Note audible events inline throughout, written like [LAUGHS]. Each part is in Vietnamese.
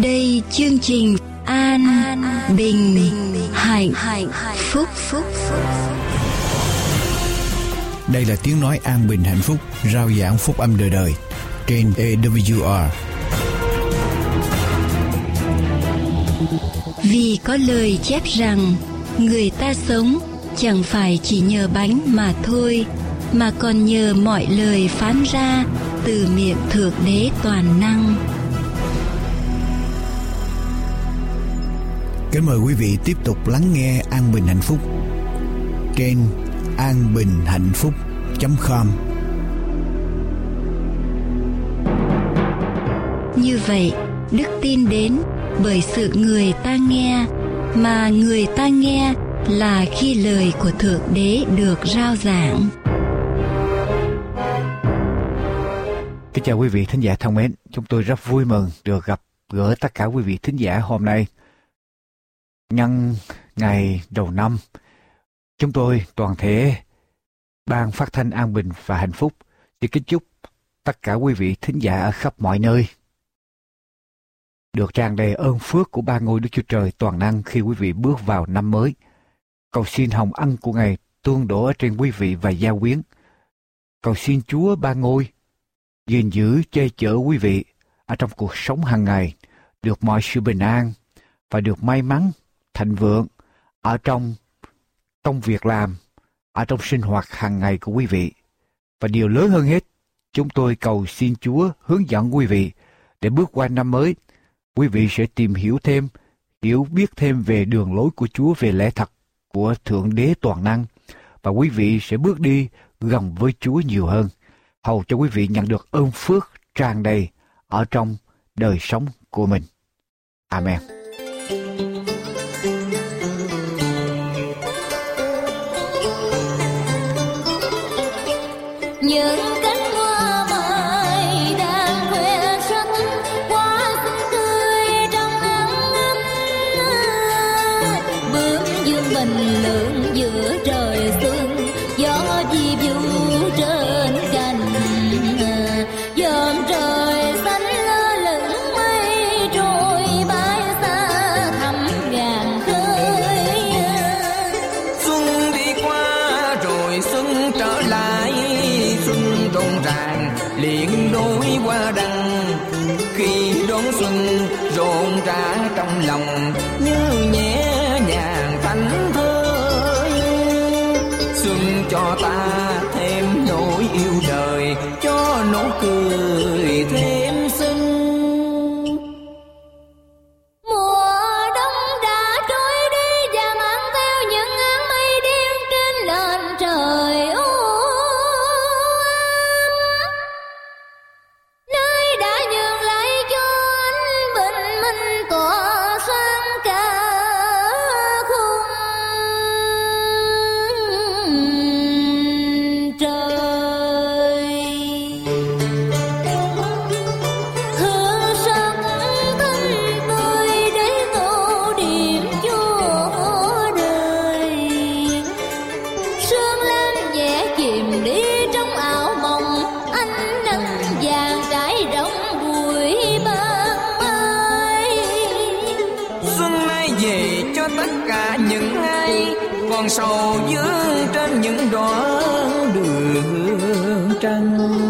Đây chương trình An, An Bình, Bình Hạnh, Hạnh Phúc. Phúc Đây là tiếng nói an bình hạnh phúc Rao giảng phúc âm đời đời Trên AWR Vì có lời chép rằng Người ta sống chẳng phải chỉ nhờ bánh mà thôi Mà còn nhờ mọi lời phán ra Từ miệng Thượng Đế Toàn Năng Kính mời quý vị tiếp tục lắng nghe An Bình Hạnh Phúc. Trên an bình hạnh phúc com. Như vậy, đức tin đến bởi sự người ta nghe, mà người ta nghe là khi lời của Thượng Đế được rao giảng. Kính chào quý vị thính giả thân mến, chúng tôi rất vui mừng được gặp gỡ tất cả quý vị thính giả hôm nay nhân ngày đầu năm, chúng tôi toàn thể ban phát thanh an bình và hạnh phúc xin kính chúc tất cả quý vị thính giả ở khắp mọi nơi được tràn đầy ơn phước của ba ngôi Đức Chúa Trời toàn năng khi quý vị bước vào năm mới. Cầu xin hồng ân của Ngài tuôn đổ ở trên quý vị và gia quyến. Cầu xin Chúa ba ngôi gìn giữ che chở quý vị ở trong cuộc sống hàng ngày được mọi sự bình an và được may mắn thịnh vượng ở trong công việc làm, ở trong sinh hoạt hàng ngày của quý vị. Và điều lớn hơn hết, chúng tôi cầu xin Chúa hướng dẫn quý vị để bước qua năm mới. Quý vị sẽ tìm hiểu thêm, hiểu biết thêm về đường lối của Chúa về lẽ thật của Thượng Đế Toàn Năng và quý vị sẽ bước đi gần với Chúa nhiều hơn, hầu cho quý vị nhận được ơn phước tràn đầy ở trong đời sống của mình. Amen. Còn sầu dương trên những đoạn đường trăng.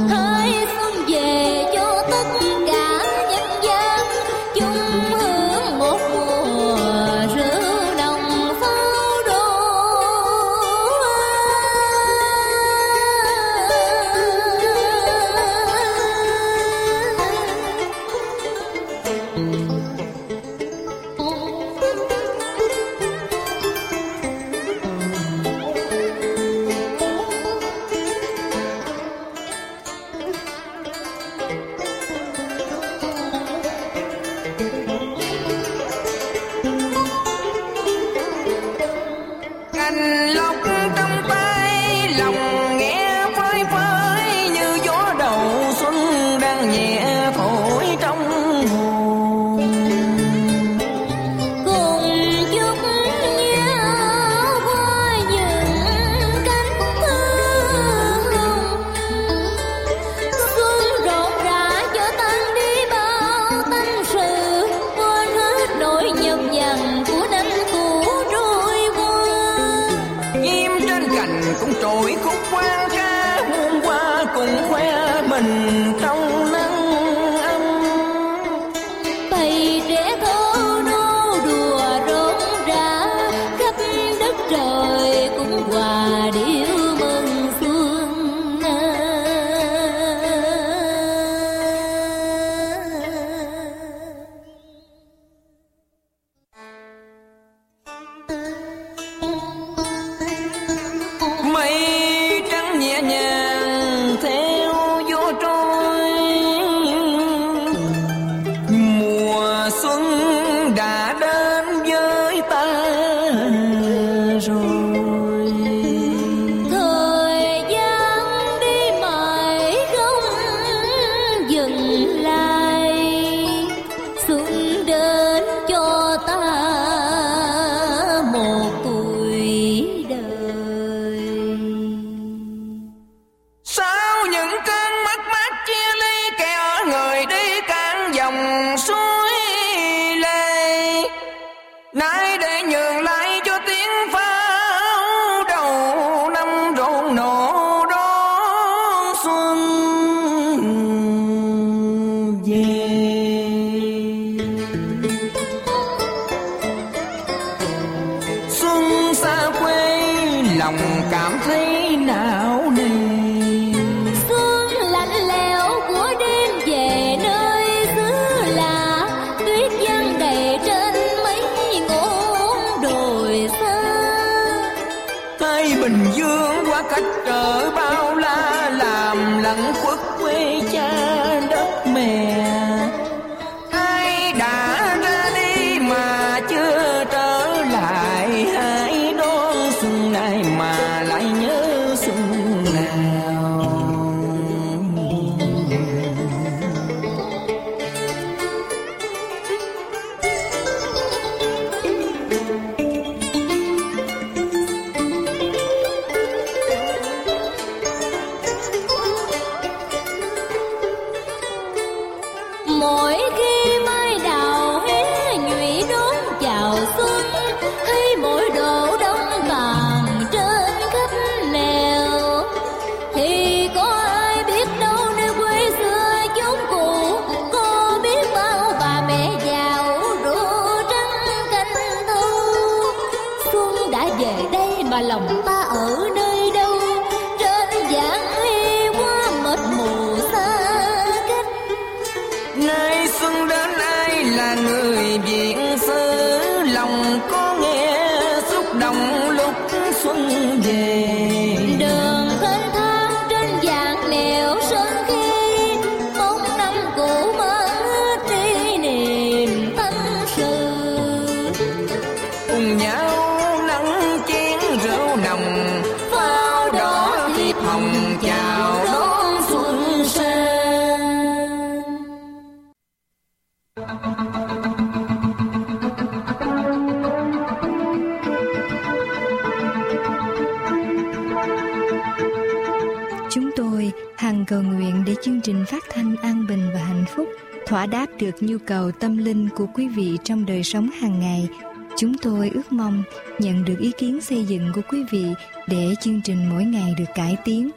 Được nhu cầu tâm linh của quý vị trong đời sống hàng ngày, chúng tôi ước mong nhận được ý kiến xây dựng của quý vị để chương trình mỗi ngày được cải tiến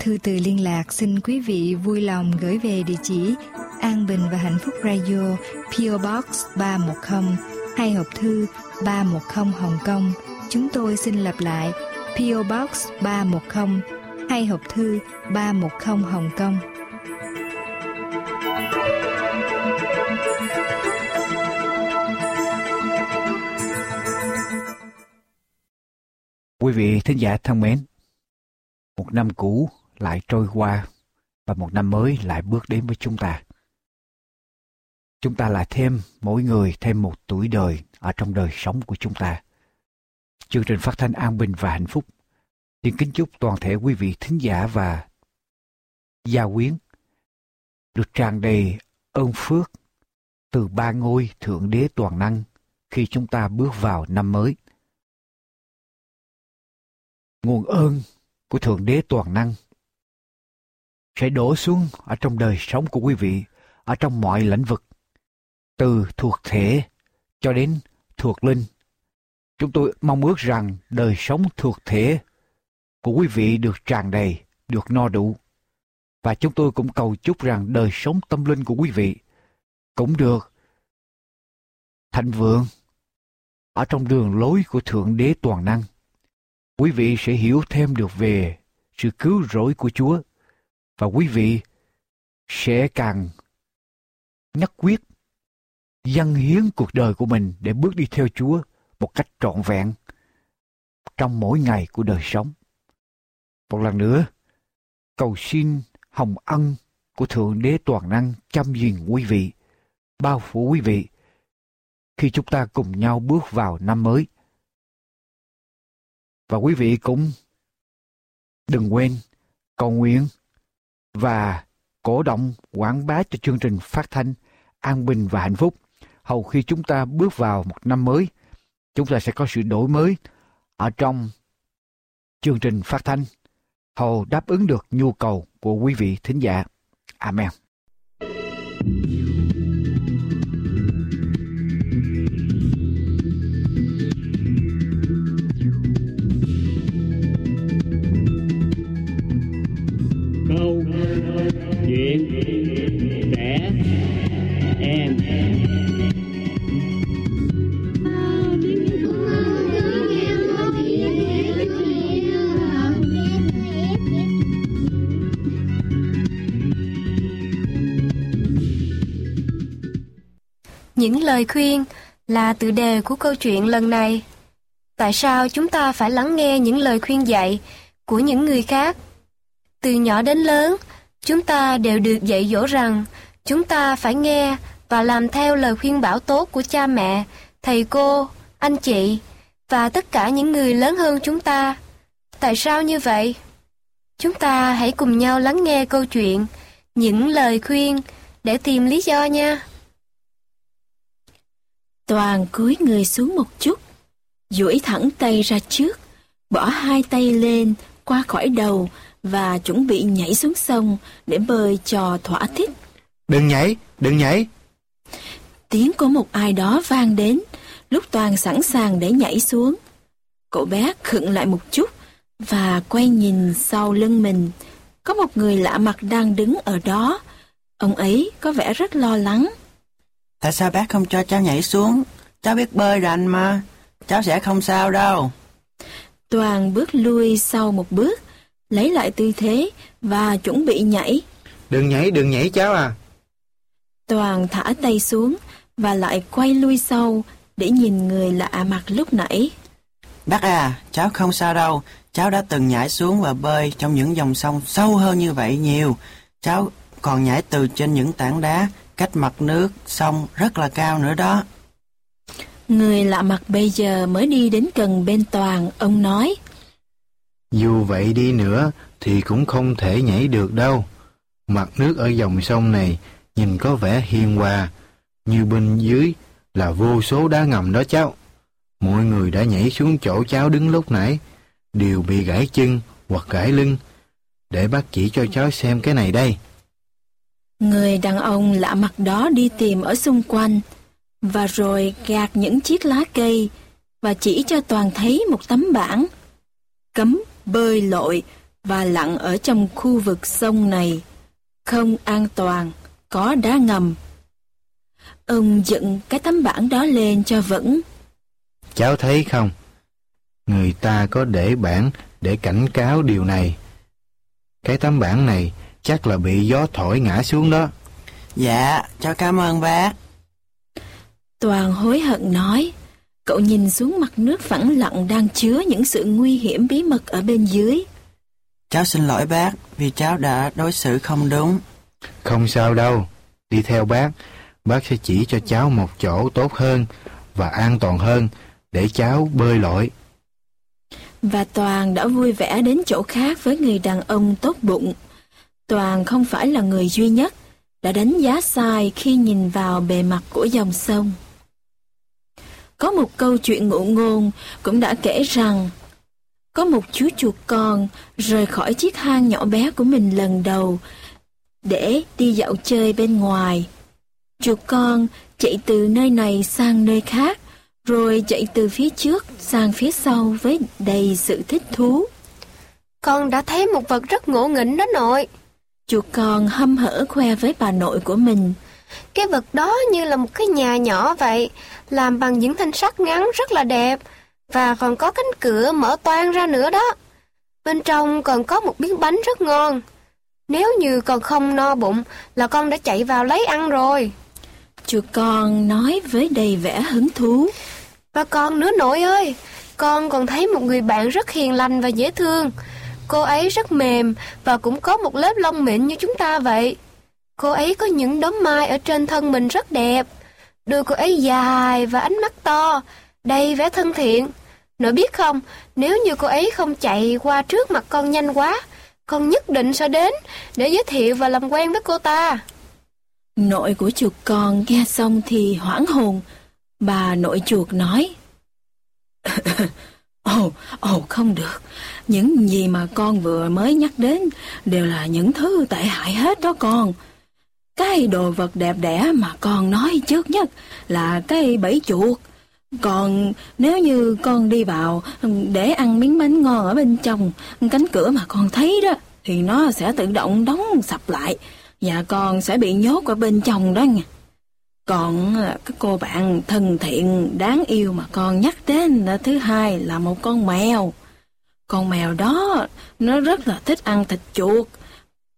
thư từ liên lạc xin quý vị vui lòng gửi về địa chỉ An Bình và Hạnh Phúc Radio PO Box 310 hay hộp thư 310 Hồng Kông. Chúng tôi xin lặp lại PO Box 310 hay hộp thư 310 Hồng Kông. Quý vị thính giả thân mến, một năm cũ lại trôi qua và một năm mới lại bước đến với chúng ta. Chúng ta lại thêm mỗi người thêm một tuổi đời ở trong đời sống của chúng ta. Chương trình phát thanh an bình và hạnh phúc xin kính chúc toàn thể quý vị thính giả và gia quyến được tràn đầy ơn phước từ ba ngôi thượng đế toàn năng khi chúng ta bước vào năm mới nguồn ơn của Thượng Đế Toàn Năng sẽ đổ xuống ở trong đời sống của quý vị, ở trong mọi lĩnh vực, từ thuộc thể cho đến thuộc linh. Chúng tôi mong ước rằng đời sống thuộc thể của quý vị được tràn đầy, được no đủ. Và chúng tôi cũng cầu chúc rằng đời sống tâm linh của quý vị cũng được thịnh vượng ở trong đường lối của Thượng Đế Toàn Năng. Quý vị sẽ hiểu thêm được về sự cứu rỗi của Chúa và quý vị sẽ càng nhất quyết dâng hiến cuộc đời của mình để bước đi theo Chúa một cách trọn vẹn trong mỗi ngày của đời sống. Một lần nữa, cầu xin hồng ân của Thượng Đế Toàn Năng chăm gìn quý vị, bao phủ quý vị khi chúng ta cùng nhau bước vào năm mới. Và quý vị cũng đừng quên cầu nguyện và cổ động quảng bá cho chương trình phát thanh an bình và hạnh phúc. Hầu khi chúng ta bước vào một năm mới, chúng ta sẽ có sự đổi mới ở trong chương trình phát thanh hầu đáp ứng được nhu cầu của quý vị thính giả. Amen. Những lời khuyên là tự đề của câu chuyện lần này. Tại sao chúng ta phải lắng nghe những lời khuyên dạy của những người khác? Từ nhỏ đến lớn, chúng ta đều được dạy dỗ rằng chúng ta phải nghe và làm theo lời khuyên bảo tốt của cha mẹ, thầy cô, anh chị và tất cả những người lớn hơn chúng ta. Tại sao như vậy? Chúng ta hãy cùng nhau lắng nghe câu chuyện, những lời khuyên để tìm lý do nha. Toàn cúi người xuống một chút, duỗi thẳng tay ra trước, bỏ hai tay lên qua khỏi đầu và chuẩn bị nhảy xuống sông để bơi cho thỏa thích. Đừng nhảy, đừng nhảy. Tiếng của một ai đó vang đến, lúc Toàn sẵn sàng để nhảy xuống. Cậu bé khựng lại một chút và quay nhìn sau lưng mình. Có một người lạ mặt đang đứng ở đó. Ông ấy có vẻ rất lo lắng. Tại sao bác không cho cháu nhảy xuống? Cháu biết bơi rành mà. Cháu sẽ không sao đâu. Toàn bước lui sau một bước, lấy lại tư thế và chuẩn bị nhảy. Đừng nhảy, đừng nhảy cháu à. Toàn thả tay xuống và lại quay lui sau để nhìn người lạ mặt lúc nãy. Bác à, cháu không sao đâu. Cháu đã từng nhảy xuống và bơi trong những dòng sông sâu hơn như vậy nhiều. Cháu còn nhảy từ trên những tảng đá cách mặt nước sông rất là cao nữa đó. Người lạ mặt bây giờ mới đi đến gần bên Toàn, ông nói. Dù vậy đi nữa thì cũng không thể nhảy được đâu. Mặt nước ở dòng sông này nhìn có vẻ hiền hòa, như bên dưới là vô số đá ngầm đó cháu. Mọi người đã nhảy xuống chỗ cháu đứng lúc nãy, đều bị gãy chân hoặc gãy lưng. Để bác chỉ cho cháu xem cái này đây. Người đàn ông lạ mặt đó đi tìm ở xung quanh, và rồi gạt những chiếc lá cây và chỉ cho Toàn thấy một tấm bảng. Cấm bơi lội và lặn ở trong khu vực sông này. Không an toàn, có đá ngầm. Ông dựng cái tấm bảng đó lên cho vững. Cháu thấy không? Người ta có để bảng để cảnh cáo điều này. Cái tấm bảng này chắc là bị gió thổi ngã xuống đó. Dạ, cháu cảm ơn bác. Toàn hối hận nói, cậu nhìn xuống mặt nước phẳng lặng đang chứa những sự nguy hiểm bí mật ở bên dưới. Cháu xin lỗi bác vì cháu đã đối xử không đúng. Không sao đâu, đi theo bác, bác sẽ chỉ cho cháu một chỗ tốt hơn và an toàn hơn để cháu bơi lội. Và Toàn đã vui vẻ đến chỗ khác với người đàn ông tốt bụng. Toàn không phải là người duy nhất đã đánh giá sai khi nhìn vào bề mặt của dòng sông. Có một câu chuyện ngụ ngôn cũng đã kể rằng có một chú chuột con rời khỏi chiếc hang nhỏ bé của mình lần đầu để đi dạo chơi bên ngoài. Chuột con chạy từ nơi này sang nơi khác, rồi chạy từ phía trước sang phía sau với đầy sự thích thú. Con đã thấy một vật rất ngộ nghĩnh đó nội. Chuột con hâm hở khoe với bà nội của mình. Cái vật đó như là một cái nhà nhỏ vậy, làm bằng những thanh sắt ngắn rất là đẹp, và còn có cánh cửa mở toang ra nữa đó. Bên trong còn có một miếng bánh rất ngon. Nếu như còn không no bụng là con đã chạy vào lấy ăn rồi. Chuột con nói với đầy vẻ hứng thú. Và con nữa nội ơi, con còn thấy một người bạn rất hiền lành và dễ thương. Cô ấy rất mềm và cũng có một lớp lông mịn như chúng ta vậy. Cô ấy có những đốm mai ở trên thân mình rất đẹp. Đôi cô ấy dài và ánh mắt to, đầy vẻ thân thiện. Nội biết không, nếu như cô ấy không chạy qua trước mặt con nhanh quá, con nhất định sẽ đến để giới thiệu và làm quen với cô ta. Nội của chuột con nghe xong thì hoảng hồn. Bà nội chuột nói. [LAUGHS] Ồ, ồ không được. Những gì mà con vừa mới nhắc đến đều là những thứ tệ hại hết đó con. Cái đồ vật đẹp đẽ mà con nói trước nhất là cái bẫy chuột. Còn nếu như con đi vào để ăn miếng bánh ngon ở bên trong cánh cửa mà con thấy đó, thì nó sẽ tự động đóng sập lại và con sẽ bị nhốt ở bên trong đó nha. Còn à, cái cô bạn thân thiện đáng yêu mà con nhắc đến là thứ hai là một con mèo. Con mèo đó nó rất là thích ăn thịt chuột.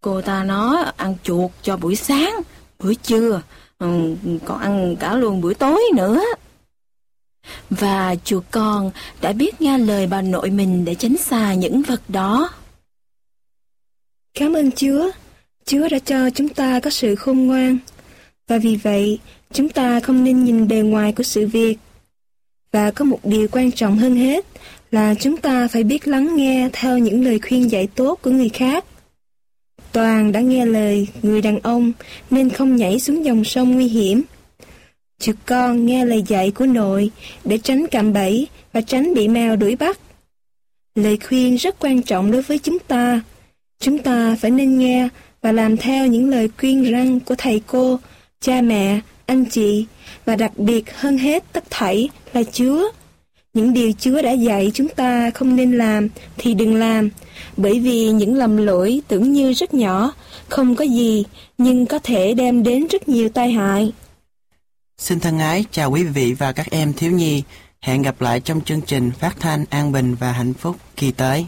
Cô ta nói ăn chuột cho buổi sáng, buổi trưa, ừ, còn ăn cả luôn buổi tối nữa. Và chuột con đã biết nghe lời bà nội mình để tránh xa những vật đó. Cảm ơn Chúa, Chúa đã cho chúng ta có sự khôn ngoan. Và vì vậy, chúng ta không nên nhìn bề ngoài của sự việc. Và có một điều quan trọng hơn hết là chúng ta phải biết lắng nghe theo những lời khuyên dạy tốt của người khác. Toàn đã nghe lời người đàn ông nên không nhảy xuống dòng sông nguy hiểm. Chực con nghe lời dạy của nội để tránh cạm bẫy và tránh bị mèo đuổi bắt. Lời khuyên rất quan trọng đối với chúng ta. Chúng ta phải nên nghe và làm theo những lời khuyên răng của thầy cô, cha mẹ, anh chị và đặc biệt hơn hết tất thảy là Chúa. Những điều Chúa đã dạy chúng ta không nên làm thì đừng làm, bởi vì những lầm lỗi tưởng như rất nhỏ, không có gì, nhưng có thể đem đến rất nhiều tai hại. Xin thân ái chào quý vị và các em thiếu nhi. Hẹn gặp lại trong chương trình phát thanh an bình và hạnh phúc kỳ tới.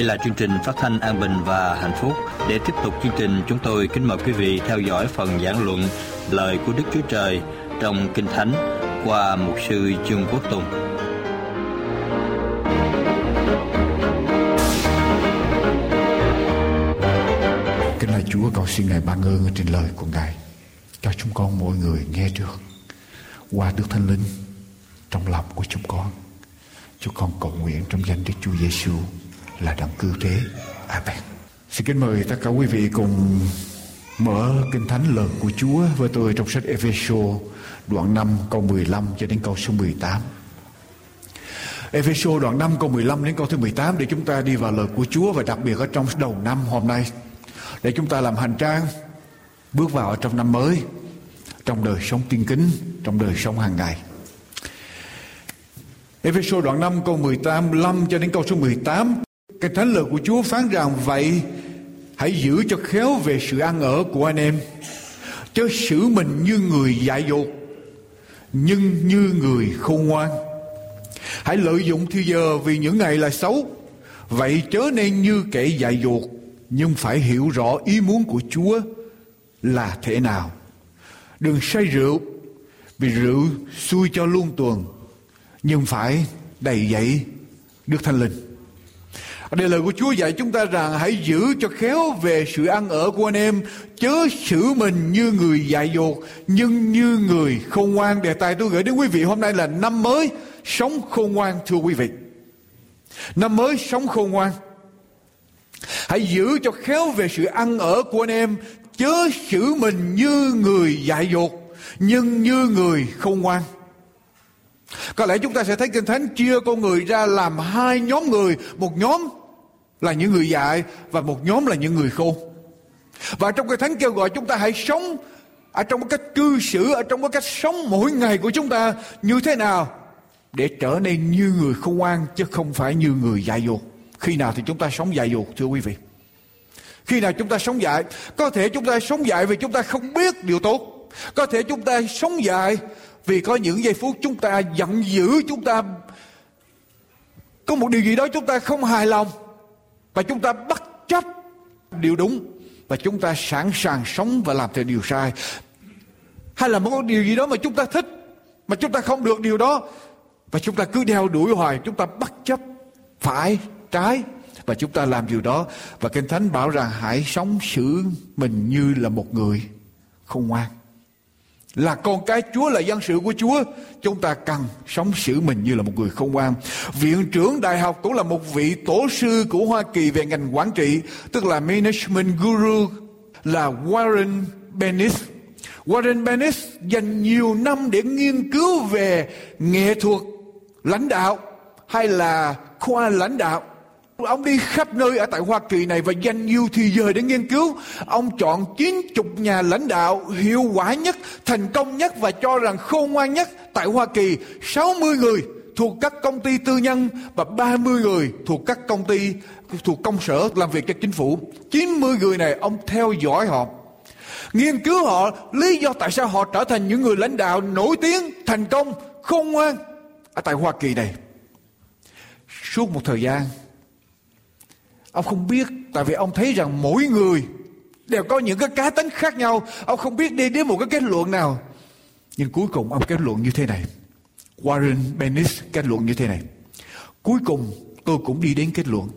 Đây là chương trình phát thanh an bình và hạnh phúc. Để tiếp tục chương trình, chúng tôi kính mời quý vị theo dõi phần giảng luận lời của Đức Chúa Trời trong Kinh Thánh qua mục sư Trương Quốc Tùng. Kính lạy Chúa, con xin Ngài ban ơn trên lời của Ngài cho chúng con mỗi người nghe được qua Đức Thánh Linh trong lòng của chúng con. Chúng con cầu nguyện trong danh Đức Chúa Giêsu là đấng cứu thế. Amen. Xin kính mời tất cả quý vị cùng mở kinh thánh lời của Chúa với tôi trong sách Epheso đoạn 5 câu 15 cho đến câu số 18. Epheso đoạn 5 câu 15 đến câu thứ 18 để chúng ta đi vào lời của Chúa và đặc biệt ở trong đầu năm hôm nay để chúng ta làm hành trang, bước vào trong năm mới, trong đời sống tiên kính, trong đời sống hàng ngày Ephesos đoạn 5 câu 18 5 cho đến câu số 18 cái thánh lời của Chúa phán rằng vậy, Hãy giữ cho khéo về sự ăn ở của anh em. Chớ xử mình như người dại dột, Nhưng như người khôn ngoan. Hãy lợi dụng thì giờ vì những ngày là xấu. Vậy chớ nên như kẻ dại dột, Nhưng phải hiểu rõ ý muốn của Chúa là thế nào. Đừng say rượu, Vì rượu xui cho luôn tuần nhưng phải đầy dẫy Đức Thánh Linh. Đây lời của Chúa dạy chúng ta rằng hãy giữ cho khéo về sự ăn ở của anh em, chớ xử mình như người dại dột, nhưng như người khôn ngoan. Đề tài tôi gửi đến quý vị hôm nay là năm mới sống khôn ngoan thưa quý vị. Năm mới sống khôn ngoan. Hãy giữ cho khéo về sự ăn ở của anh em, chớ xử mình như người dại dột, nhưng như người khôn ngoan. Có lẽ chúng ta sẽ thấy Kinh Thánh chia con người ra làm hai nhóm người. Một nhóm là những người dạy và một nhóm là những người khôn. Và trong cái Thánh kêu gọi chúng ta hãy sống ở trong cái cách cư xử ở trong cái cách sống mỗi ngày của chúng ta như thế nào để trở nên như người khôn ngoan chứ không phải như người dại dột khi nào thì chúng ta sống dại dột thưa quý vị khi nào chúng ta sống dại có thể chúng ta sống dại vì chúng ta không biết điều tốt có thể chúng ta sống dại vì có những giây phút chúng ta giận dữ chúng ta có một điều gì đó chúng ta không hài lòng và chúng ta bất chấp điều đúng. Và chúng ta sẵn sàng sống và làm theo điều sai. Hay là một điều gì đó mà chúng ta thích, mà chúng ta không được điều đó, và chúng ta cứ đeo đuổi hoài, chúng ta bất chấp, phải, trái, và chúng ta làm điều đó. Và kinh thánh bảo rằng hãy sống xử mình như là một người không ngoan là con cái Chúa, là dân sự của Chúa, chúng ta cần sống xử mình như là một người không ngoan viện trưởng đại học cũng là một vị tổ sư của Hoa Kỳ về ngành quản trị, tức là management guru, là Warren Bennis. Warren Bennis dành nhiều năm để nghiên cứu về nghệ thuật lãnh đạo hay là khoa lãnh đạo. Ông đi khắp nơi ở tại Hoa Kỳ này và dành nhiều thì giờ để nghiên cứu. Ông chọn 90 nhà lãnh đạo hiệu quả nhất, thành công nhất và cho rằng khôn ngoan nhất tại Hoa Kỳ. 60 người thuộc các công ty tư nhân và 30 người thuộc các công ty thuộc công sở làm việc cho chính phủ. 90 người này ông theo dõi họ. Nghiên cứu họ lý do tại sao họ trở thành những người lãnh đạo nổi tiếng, thành công, khôn ngoan ở tại Hoa Kỳ này. Suốt một thời gian Ông không biết, tại vì ông thấy rằng mỗi người đều có những cái cá tính khác nhau. Ông không biết đi đến một cái kết luận nào. Nhưng cuối cùng ông kết luận như thế này. Warren Bennis kết luận như thế này. Cuối cùng, tôi cũng đi đến kết luận.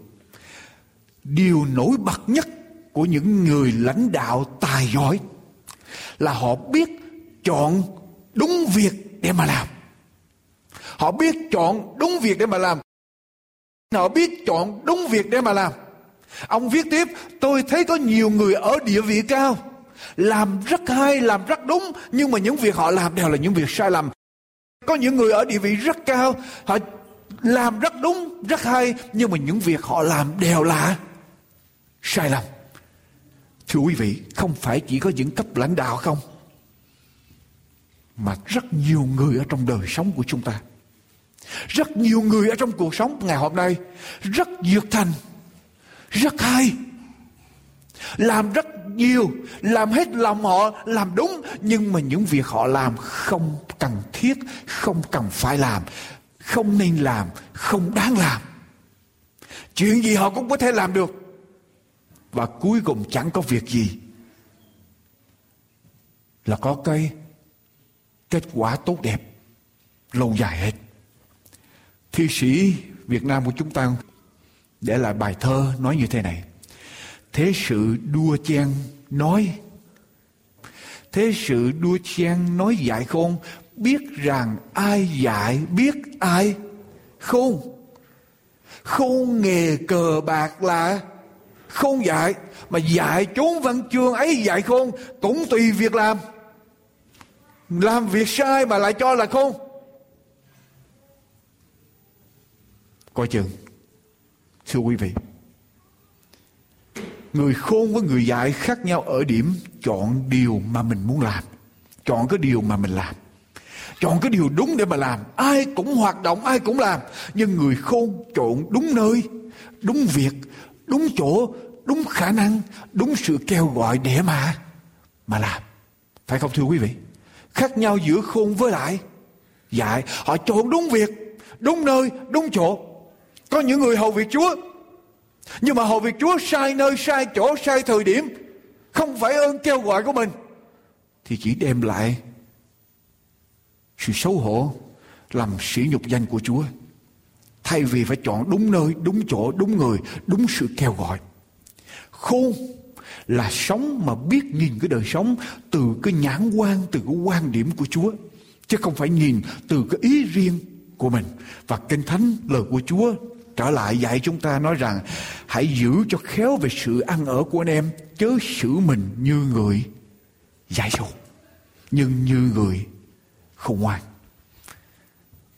Điều nổi bật nhất của những người lãnh đạo tài giỏi là họ biết chọn đúng việc để mà làm. Họ biết chọn đúng việc để mà làm. Họ biết chọn đúng việc để mà làm. Ông viết tiếp, tôi thấy có nhiều người ở địa vị cao, làm rất hay, làm rất đúng, nhưng mà những việc họ làm đều là những việc sai lầm. Có những người ở địa vị rất cao, họ làm rất đúng, rất hay, nhưng mà những việc họ làm đều là sai lầm. Thưa quý vị, không phải chỉ có những cấp lãnh đạo không, mà rất nhiều người ở trong đời sống của chúng ta. Rất nhiều người ở trong cuộc sống ngày hôm nay rất nhiệt thành, rất hay. Làm rất nhiều, làm hết lòng họ, làm đúng. Nhưng mà những việc họ làm không cần thiết, không cần phải làm. Không nên làm, không đáng làm. Chuyện gì họ cũng có thể làm được. Và cuối cùng chẳng có việc gì là có cái kết quả tốt đẹp, lâu dài hết. Thi sĩ Việt Nam của chúng ta để lại bài thơ nói như thế này. Thế sự đua chen nói. Thế sự đua chen nói dạy khôn biết rằng ai dạy, biết ai khôn khôn nghề cờ bạc là khôn dạy, mà dạy chốn văn chương ấy dạy khôn cũng tùy việc làm. Làm việc sai mà lại cho là khôn coi chừng. Thưa quý vị, người khôn với người dạy khác nhau ở điểm chọn điều mà mình muốn làm. Chọn cái điều mà mình làm. Chọn cái điều đúng để mà làm. Ai cũng hoạt động, ai cũng làm. Nhưng người khôn chọn đúng nơi, đúng việc, đúng chỗ, đúng khả năng, đúng sự kêu gọi để mà mà làm. Phải không thưa quý vị? Khác nhau giữa khôn với lại dạy. Họ chọn đúng việc, đúng nơi, đúng chỗ có những người hầu việc Chúa. Nhưng mà hầu việc Chúa sai nơi, sai chỗ, sai thời điểm. Không phải ơn kêu gọi của mình. Thì chỉ đem lại sự xấu hổ làm sỉ nhục danh của Chúa. Thay vì phải chọn đúng nơi, đúng chỗ, đúng người, đúng sự kêu gọi. Khôn là sống mà biết nhìn cái đời sống từ cái nhãn quan, từ cái quan điểm của Chúa. Chứ không phải nhìn từ cái ý riêng của mình. Và Kinh Thánh lời của Chúa trở lại dạy chúng ta nói rằng, hãy giữ cho khéo về sự ăn ở của anh em chớ xử mình như người dạy dỗ, nhưng như người không ngoan.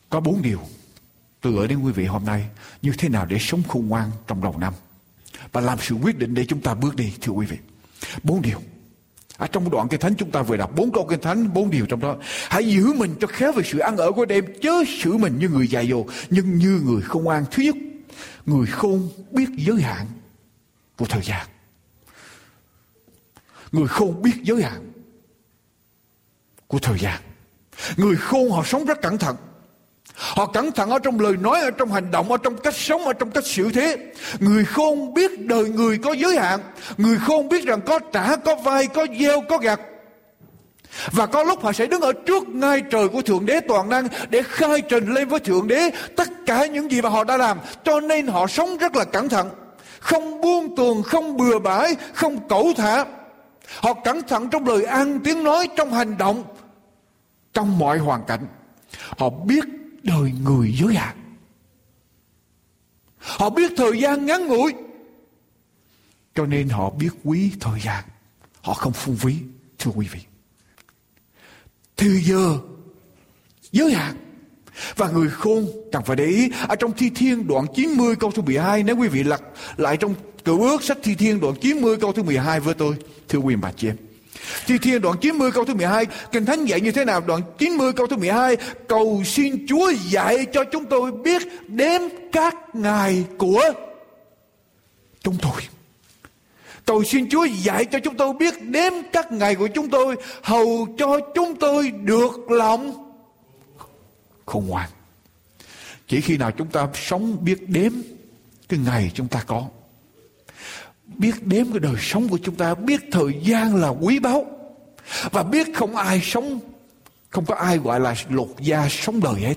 Có bốn điều tôi gửi đến quý vị hôm nay, như thế nào để sống khôn ngoan trong đầu năm và làm sự quyết định để chúng ta bước đi, thưa quý vị. Bốn điều ở trong đoạn kinh thánh chúng ta vừa đọc, bốn câu kinh thánh, bốn điều trong đó. Hãy giữ mình cho khéo về sự ăn ở của đêm, chớ xử mình như người dài dồ, nhưng như người không an thứ nhất, người khôn biết giới hạn của thời gian. Người khôn biết giới hạn của thời gian. Người khôn họ sống rất cẩn thận. Họ cẩn thận ở trong lời nói, ở trong hành động, ở trong cách sống, ở trong cách xử thế. Người khôn biết đời người có giới hạn. Người khôn biết rằng có trả, có vai, có gieo, có gặt. Và có lúc họ sẽ đứng ở trước ngai trời của Thượng Đế toàn năng để khai trình lên với Thượng Đế tất cả những gì mà họ đã làm. Cho nên họ sống rất là cẩn thận. Không buông tuồng, không bừa bãi, không cẩu thả. Họ cẩn thận trong lời ăn, tiếng nói, trong hành động, trong mọi hoàn cảnh. Họ biết đời người giới hạn. Họ biết thời gian ngắn ngủi. Cho nên họ biết quý thời gian. Họ không phung phí, thưa quý vị. thì giờ giới hạn. Và người khôn cần phải để ý ở trong thi thiên đoạn 90 câu thứ 12 nếu quý vị lật lại trong cựu ước sách thi thiên đoạn 90 câu thứ 12 với tôi thưa quý bà chị em. Thi Thiên đoạn 90 câu thứ 12 Kinh Thánh dạy như thế nào? Đoạn 90 câu thứ 12 Cầu xin Chúa dạy cho chúng tôi biết Đếm các ngày của Chúng tôi. Cầu xin Chúa dạy cho chúng tôi biết Đếm các ngày của chúng tôi, Hầu cho chúng tôi được lòng Không ngoan. Chỉ khi nào chúng ta sống biết đếm Cái ngày chúng ta có biết đếm cái đời sống của chúng ta, biết thời gian là quý báu. Và biết không ai sống, không có ai gọi là lột da sống đời hết.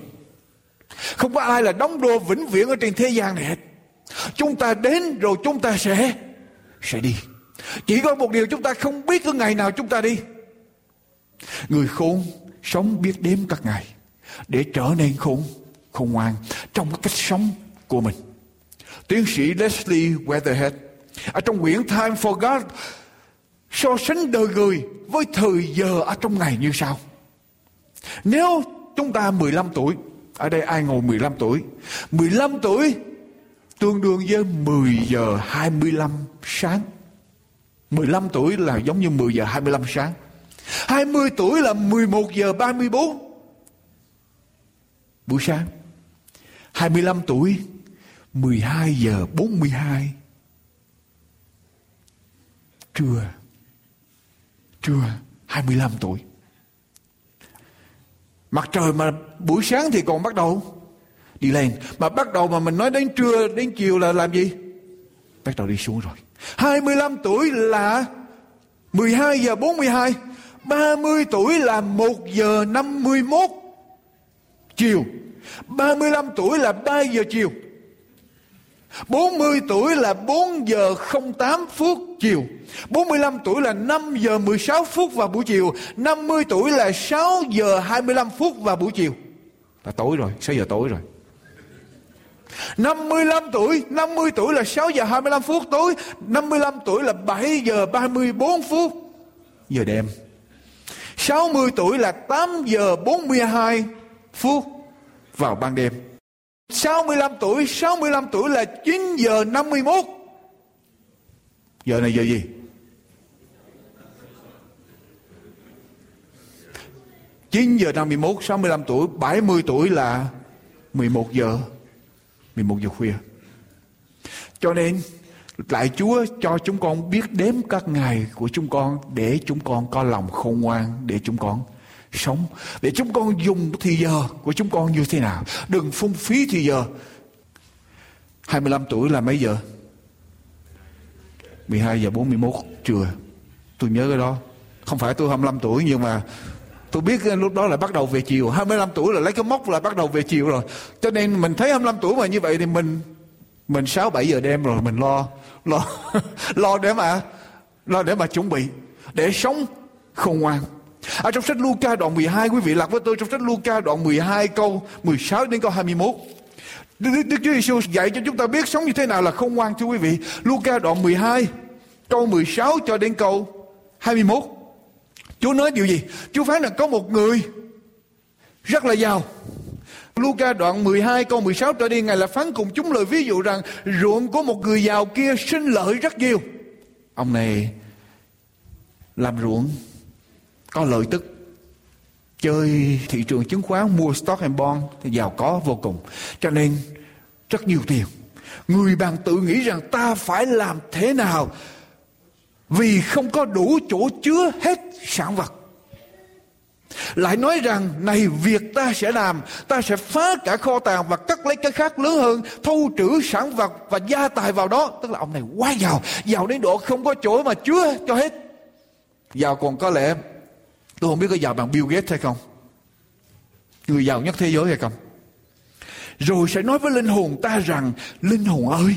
Không có ai là đóng đô vĩnh viễn ở trên thế gian này hết. Chúng ta đến rồi chúng ta sẽ sẽ đi. Chỉ có một điều chúng ta không biết cái ngày nào chúng ta đi. Người khôn sống biết đếm các ngày, để trở nên khôn khôn ngoan trong cái cách sống của mình. Tiến sĩ Leslie Weatherhead ở trong quyển Time for God so sánh đời người với thời giờ ở trong ngày như sau. Nếu chúng ta 15 tuổi, ở đây ai ngồi 15 tuổi? 15 tuổi tương đương với 10 giờ 25 sáng. 15 tuổi là giống như 10 giờ 25 sáng. 20 tuổi là 11 giờ 34 buổi sáng. 25 tuổi 12 giờ 42 chưa Chưa 25 tuổi. Mặt trời mà buổi sáng thì còn bắt đầu đi lên. Mà bắt đầu mà mình nói đến trưa, đến chiều là làm gì? Bắt đầu đi xuống rồi. 25 tuổi là 12 giờ 42 30 tuổi là 1 giờ 51 chiều 35 tuổi là 3 giờ chiều. 40 tuổi là 4 giờ 08 phút chiều. 45 tuổi là 5 giờ 16 phút vào buổi chiều. 50 tuổi là 6 giờ 25 phút vào buổi chiều. Là tối rồi 6 giờ tối rồi. 55 tuổi 50 tuổi là 6 giờ 25 phút tối. 55 tuổi là 7 giờ 34 phút Giờ đêm. 60 tuổi là 8 giờ 42 phút vào ban đêm. 65 tuổi 65 tuổi là 9 giờ 51 Giờ này giờ gì? Chín giờ 51 65 tuổi 70 tuổi là 11 giờ 11 giờ khuya. Cho nên, lại Chúa cho chúng con biết đếm các ngày của chúng con để chúng con có lòng khôn ngoan, để chúng con sống. Để chúng con dùng thì giờ của chúng con như thế nào? Đừng phung phí thì giờ. 25 tuổi là mấy giờ? 12 giờ 41 trưa. Tôi nhớ cái đó. Không phải tôi 25 tuổi, nhưng mà tôi biết lúc đó là bắt đầu về chiều. 25 tuổi là lấy cái mốc là bắt đầu về chiều rồi. Cho nên mình thấy 25 tuổi mà như vậy thì mình mình 6 7 giờ đêm rồi mình lo lo [LAUGHS] lo để mà, lo để mà chuẩn bị, để sống khôn ngoan ở trong sách Luca đoạn 12 quý vị lạc với tôi trong sách Luca đoạn 12 câu 16 đến câu 21. Đức, Đức, Chúa Giêsu dạy cho chúng ta biết sống như thế nào là không ngoan thưa quý vị. Luca đoạn 12 câu 16 cho đến câu 21. Chúa nói điều gì? Chúa phán là có một người rất là giàu. Luca đoạn 12 câu 16 trở đi Ngài là phán cùng chúng lời ví dụ rằng ruộng của một người giàu kia sinh lợi rất nhiều. Ông này làm ruộng có lợi tức. Chơi thị trường chứng khoán, mua stock and bond, thì giàu có vô cùng. Cho nên, rất nhiều tiền. Người bạn tự nghĩ rằng ta phải làm thế nào vì không có đủ chỗ chứa hết sản vật. Lại nói rằng, này, việc ta sẽ làm, ta sẽ phá cả kho tàng và cắt lấy cái khác lớn hơn thu trữ sản vật và gia tài vào đó. Tức là ông này quá giàu giàu đến độ không có chỗ mà chứa cho hết. Giàu còn có lẽ tôi không biết có giàu bằng Bill Gates hay không. Người giàu nhất thế giới hay không. Rồi sẽ nói với linh hồn ta rằng, linh hồn ơi,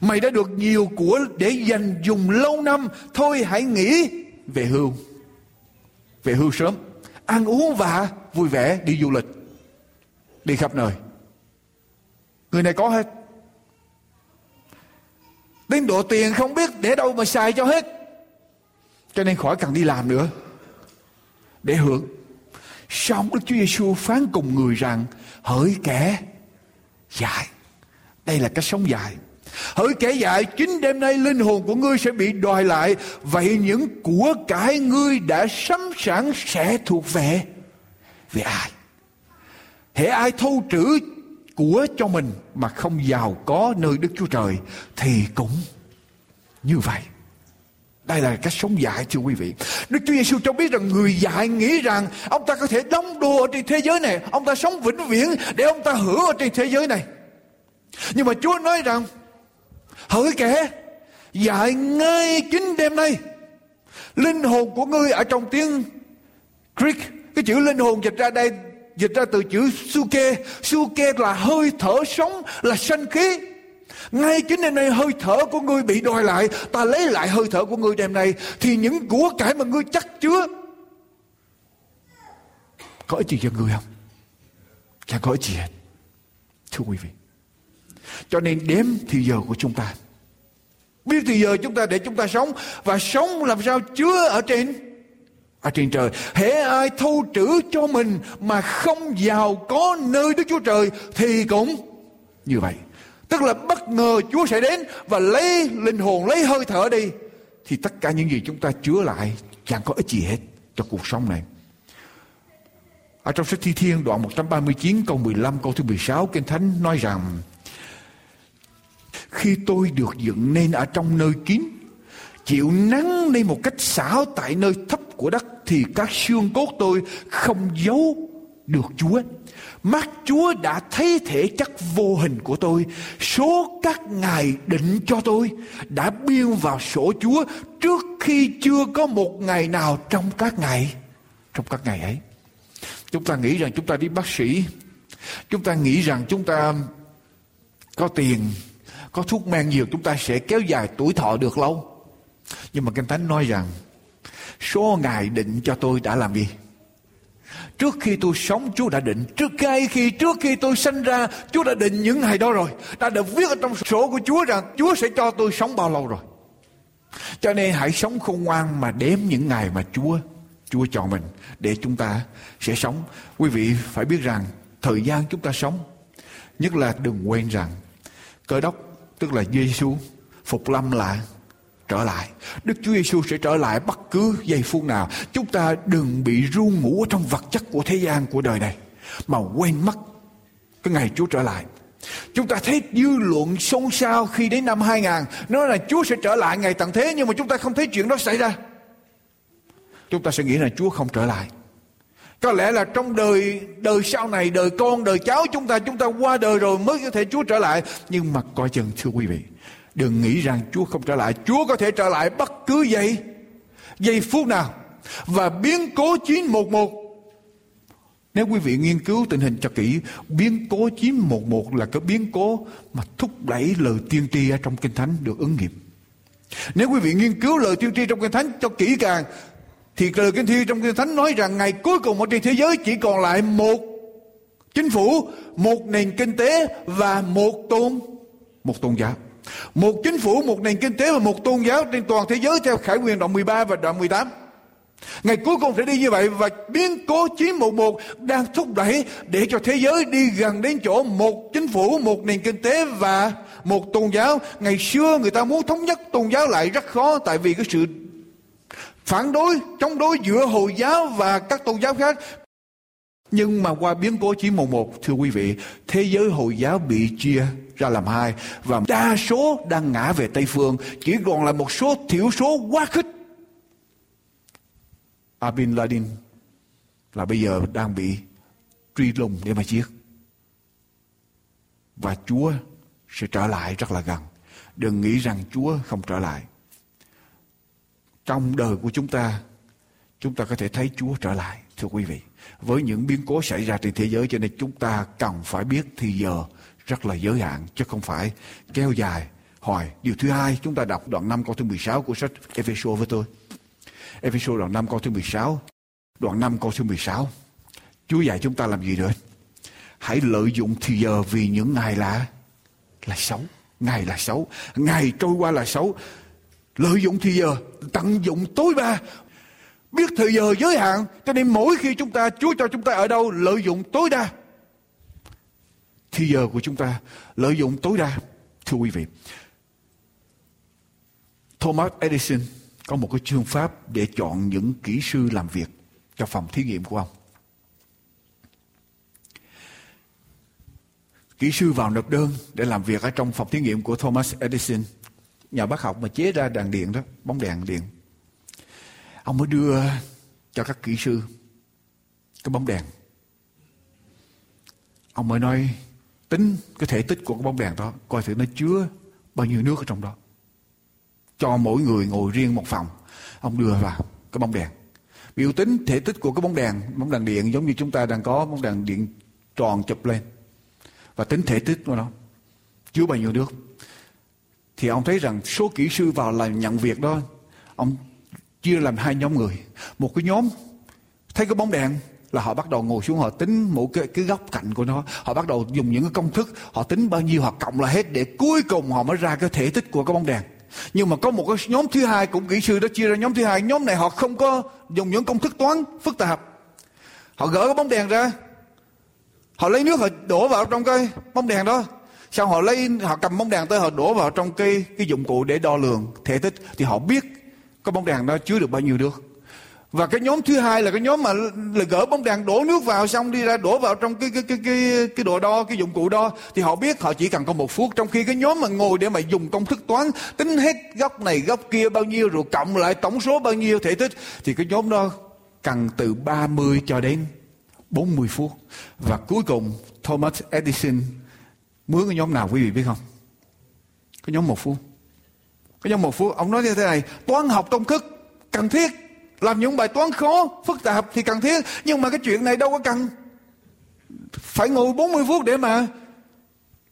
mày đã được nhiều của để dành dùng lâu năm. Thôi hãy nghĩ về hưu. Về hưu sớm. Ăn uống và vui vẻ, đi du lịch. Đi khắp nơi. Người này có hết. Đến độ tiền không biết để đâu mà xài cho hết. Cho nên khỏi cần đi làm nữa để hưởng. Xong Đức Chúa Giêsu phán cùng người rằng, hỡi kẻ dài đây là cách sống dài hỡi kẻ dại, chính đêm nay linh hồn của ngươi sẽ bị đòi lại, vậy những của cải ngươi đã sắm sẵn sẽ thuộc về về ai? Hễ ai thu trữ của cho mình mà không giàu có nơi đức chúa trời thì cũng như vậy đây là cách sống dạy, thưa quý vị. Đức Chúa Giêsu cho biết rằng người dạy nghĩ rằng ông ta có thể đóng đô ở trên thế giới này. Ông ta sống vĩnh viễn để ông ta hưởng ở trên thế giới này. Nhưng mà Chúa nói rằng, hỡi kẻ, dạy ngay chính đêm nay linh hồn của ngươi ở trong tiếng Greek, cái chữ linh hồn dịch ra đây, dịch ra từ chữ suke suke là hơi thở sống, là sanh khí ngay chính đêm nay hơi thở của ngươi bị đòi lại, ta lấy lại hơi thở của ngươi đêm nay, thì những của cải mà ngươi chắc chứa, có ích gì cho ngươi không chẳng có ích gì hết, thưa quý vị cho nên đếm thì giờ của chúng ta. Biết thì giờ chúng ta để chúng ta sống, và sống làm sao chứa ở trên ở trên trời. Hễ ai thu trữ cho mình mà không giàu có nơi Đức Chúa Trời thì cũng như vậy. Tức là bất ngờ Chúa sẽ đến và lấy linh hồn, lấy hơi thở đi. Thì tất cả những gì chúng ta chứa lại chẳng có ích gì hết cho cuộc sống này. Ở trong sách Thi Thiên đoạn 139 câu 15 câu thứ 16 Kinh Thánh nói rằng khi tôi được dựng nên ở trong nơi kín chịu nắng lên một cách xảo tại nơi thấp của đất thì các xương cốt tôi không giấu được Chúa. Mắt Chúa đã thấy thể chất vô hình của tôi. Số các ngài định cho tôi đã biên vào sổ Chúa trước khi chưa có một ngày nào trong các ngày. Trong các ngày ấy. Chúng ta nghĩ rằng chúng ta đi bác sĩ. Chúng ta nghĩ rằng chúng ta có tiền, có thuốc men nhiều, chúng ta sẽ kéo dài tuổi thọ được lâu. Nhưng mà Kinh Thánh nói rằng, số ngày định cho tôi đã làm gì? Trước khi tôi sống, Chúa đã định. Trước ngay khi, trước khi tôi sinh ra, Chúa đã định những ngày đó rồi. Đã được viết ở trong sổ của Chúa rằng Chúa sẽ cho tôi sống bao lâu rồi. Cho nên hãy sống khôn ngoan Mà đếm những ngày mà Chúa Chúa chọn mình Để chúng ta sẽ sống. Quý vị phải biết rằng Thời gian chúng ta sống, Nhất là đừng quên rằng Cơ đốc, tức là Giêsu phục lâm lại trở lại. Đức Chúa Giêsu sẽ trở lại bất cứ giây phút nào. Chúng ta đừng bị ru ngủ trong vật chất của thế gian của đời này mà quên mất cái ngày Chúa trở lại. Chúng ta thấy dư luận xôn xao khi đến năm 2000 nói là Chúa sẽ trở lại ngày tận thế nhưng mà chúng ta không thấy chuyện đó xảy ra. Chúng ta sẽ nghĩ là Chúa không trở lại. Có lẽ là trong đời đời sau này, đời con, đời cháu chúng ta, chúng ta qua đời rồi mới có thể Chúa trở lại. Nhưng mà coi chừng thưa quý vị, đừng nghĩ rằng Chúa không trở lại. Chúa có thể trở lại bất cứ giây, giây phút nào. Và biến cố 911 nếu quý vị nghiên cứu tình hình cho kỹ, biến cố 911 là cái biến cố mà thúc đẩy lời tiên tri ở trong Kinh Thánh được ứng nghiệm. Nếu quý vị nghiên cứu lời tiên tri trong Kinh Thánh cho kỹ càng thì lời kinh thi trong kinh thánh nói rằng ngày cuối cùng ở trên thế giới chỉ còn lại một chính phủ, một nền kinh tế và một tôn một tôn giáo. Một chính phủ, một nền kinh tế và một tôn giáo trên toàn thế giới theo Khải quyền đoạn 13 và đoạn 18. Ngày cuối cùng sẽ đi như vậy và biến cố 911 đang thúc đẩy để cho thế giới đi gần đến chỗ một chính phủ, một nền kinh tế và một tôn giáo. Ngày xưa người ta muốn thống nhất tôn giáo lại rất khó tại vì cái sự phản đối chống đối giữa hồi giáo và các tôn giáo khác nhưng mà qua biến cố chỉ mùng một, thưa quý vị, thế giới hồi giáo bị chia ra làm hai. Và đa số đang ngã về tây phương, chỉ còn là một số thiểu số quá khích. Abin Laden là bây giờ đang bị truy lùng để mà giết. Và Chúa sẽ trở lại rất là gần. Đừng nghĩ rằng Chúa không trở lại. Trong đời của chúng ta chúng ta có thể thấy Chúa trở lại, thưa quý vị với những biến cố xảy ra trên thế giới, cho nên chúng ta cần phải biết thì giờ rất là giới hạn, chứ không phải kéo dài hoài. Điều thứ hai, chúng ta đọc đoạn 5 câu thứ 16 của sách Ephesos với tôi. Ephesos đoạn 5 câu thứ 16. Đoạn 5 câu thứ 16. Chúa dạy chúng ta làm gì nữa? Hãy lợi dụng thì giờ vì những ngày là là xấu. Ngày là xấu. Ngày trôi qua là xấu. Lợi dụng thì giờ, tận dụng tối đa biết thời giờ giới hạn, cho nên mỗi khi chúng ta, Chúa cho chúng ta ở đâu, lợi dụng tối đa. Thì giờ của chúng ta, lợi dụng tối đa. Thưa quý vị, Thomas Edison có một cái phương pháp để chọn những kỹ sư làm việc cho phòng thí nghiệm của ông. Kỹ sư vào nộp đơn để làm việc ở trong phòng thí nghiệm của Thomas Edison. Nhà bác học mà chế ra đèn điện đó, bóng đèn điện ông mới đưa cho các kỹ sư cái bóng đèn. Ông mới nói, tính cái thể tích của cái bóng đèn đó, coi thử nó chứa bao nhiêu nước ở trong đó. Cho mỗi người ngồi riêng một phòng. Ông đưa vào cái bóng đèn. Biểu tính thể tích của cái bóng đèn bóng đèn điện giống như chúng ta đang có bóng đèn điện tròn chụp lên. Và tính thể tích của nó chứa bao nhiêu nước. Thì ông thấy rằng số kỹ sư vào là nhận việc đó, ông chia làm hai nhóm người. Một cái nhóm thấy cái bóng đèn là họ bắt đầu ngồi xuống họ tính một cái, cái góc cạnh của nó. Họ bắt đầu dùng những cái công thức họ tính bao nhiêu họ cộng là hết để cuối cùng họ mới ra cái thể tích của cái bóng đèn. Nhưng mà có một cái nhóm thứ hai cũng kỹ sư đó chia ra nhóm thứ hai. Nhóm này họ không có dùng những công thức toán phức tạp. Họ gỡ cái bóng đèn ra họ lấy nước họ đổ vào trong cái bóng đèn đó. Sau họ lấy họ cầm bóng đèn tới họ đổ vào trong cái cái dụng cụ để đo lường thể tích. Thì họ biết cái bóng đèn đó chứa được bao nhiêu nước? Và cái nhóm thứ hai là cái nhóm mà là gỡ bóng đèn đổ nước vào xong đi ra đổ vào trong cái cái cái cái cái đồ đo, cái dụng cụ đo thì họ biết họ chỉ cần có một phút. Trong khi cái nhóm mà ngồi để mà dùng công thức toán, tính hết góc này, góc kia bao nhiêu, rồi cộng lại tổng số bao nhiêu thể tích, thì cái nhóm đó cần từ 30 cho đến 40 phút. Và cuối cùng, Thomas Edison, mướn cái nhóm nào quý vị biết không? Cái nhóm một phút cái nhóm một phút ông nói như thế này toán học công thức cần thiết làm những bài toán khó, phức tạp thì cần thiết. Nhưng mà cái chuyện này đâu có cần. Phải ngồi 40 phút để mà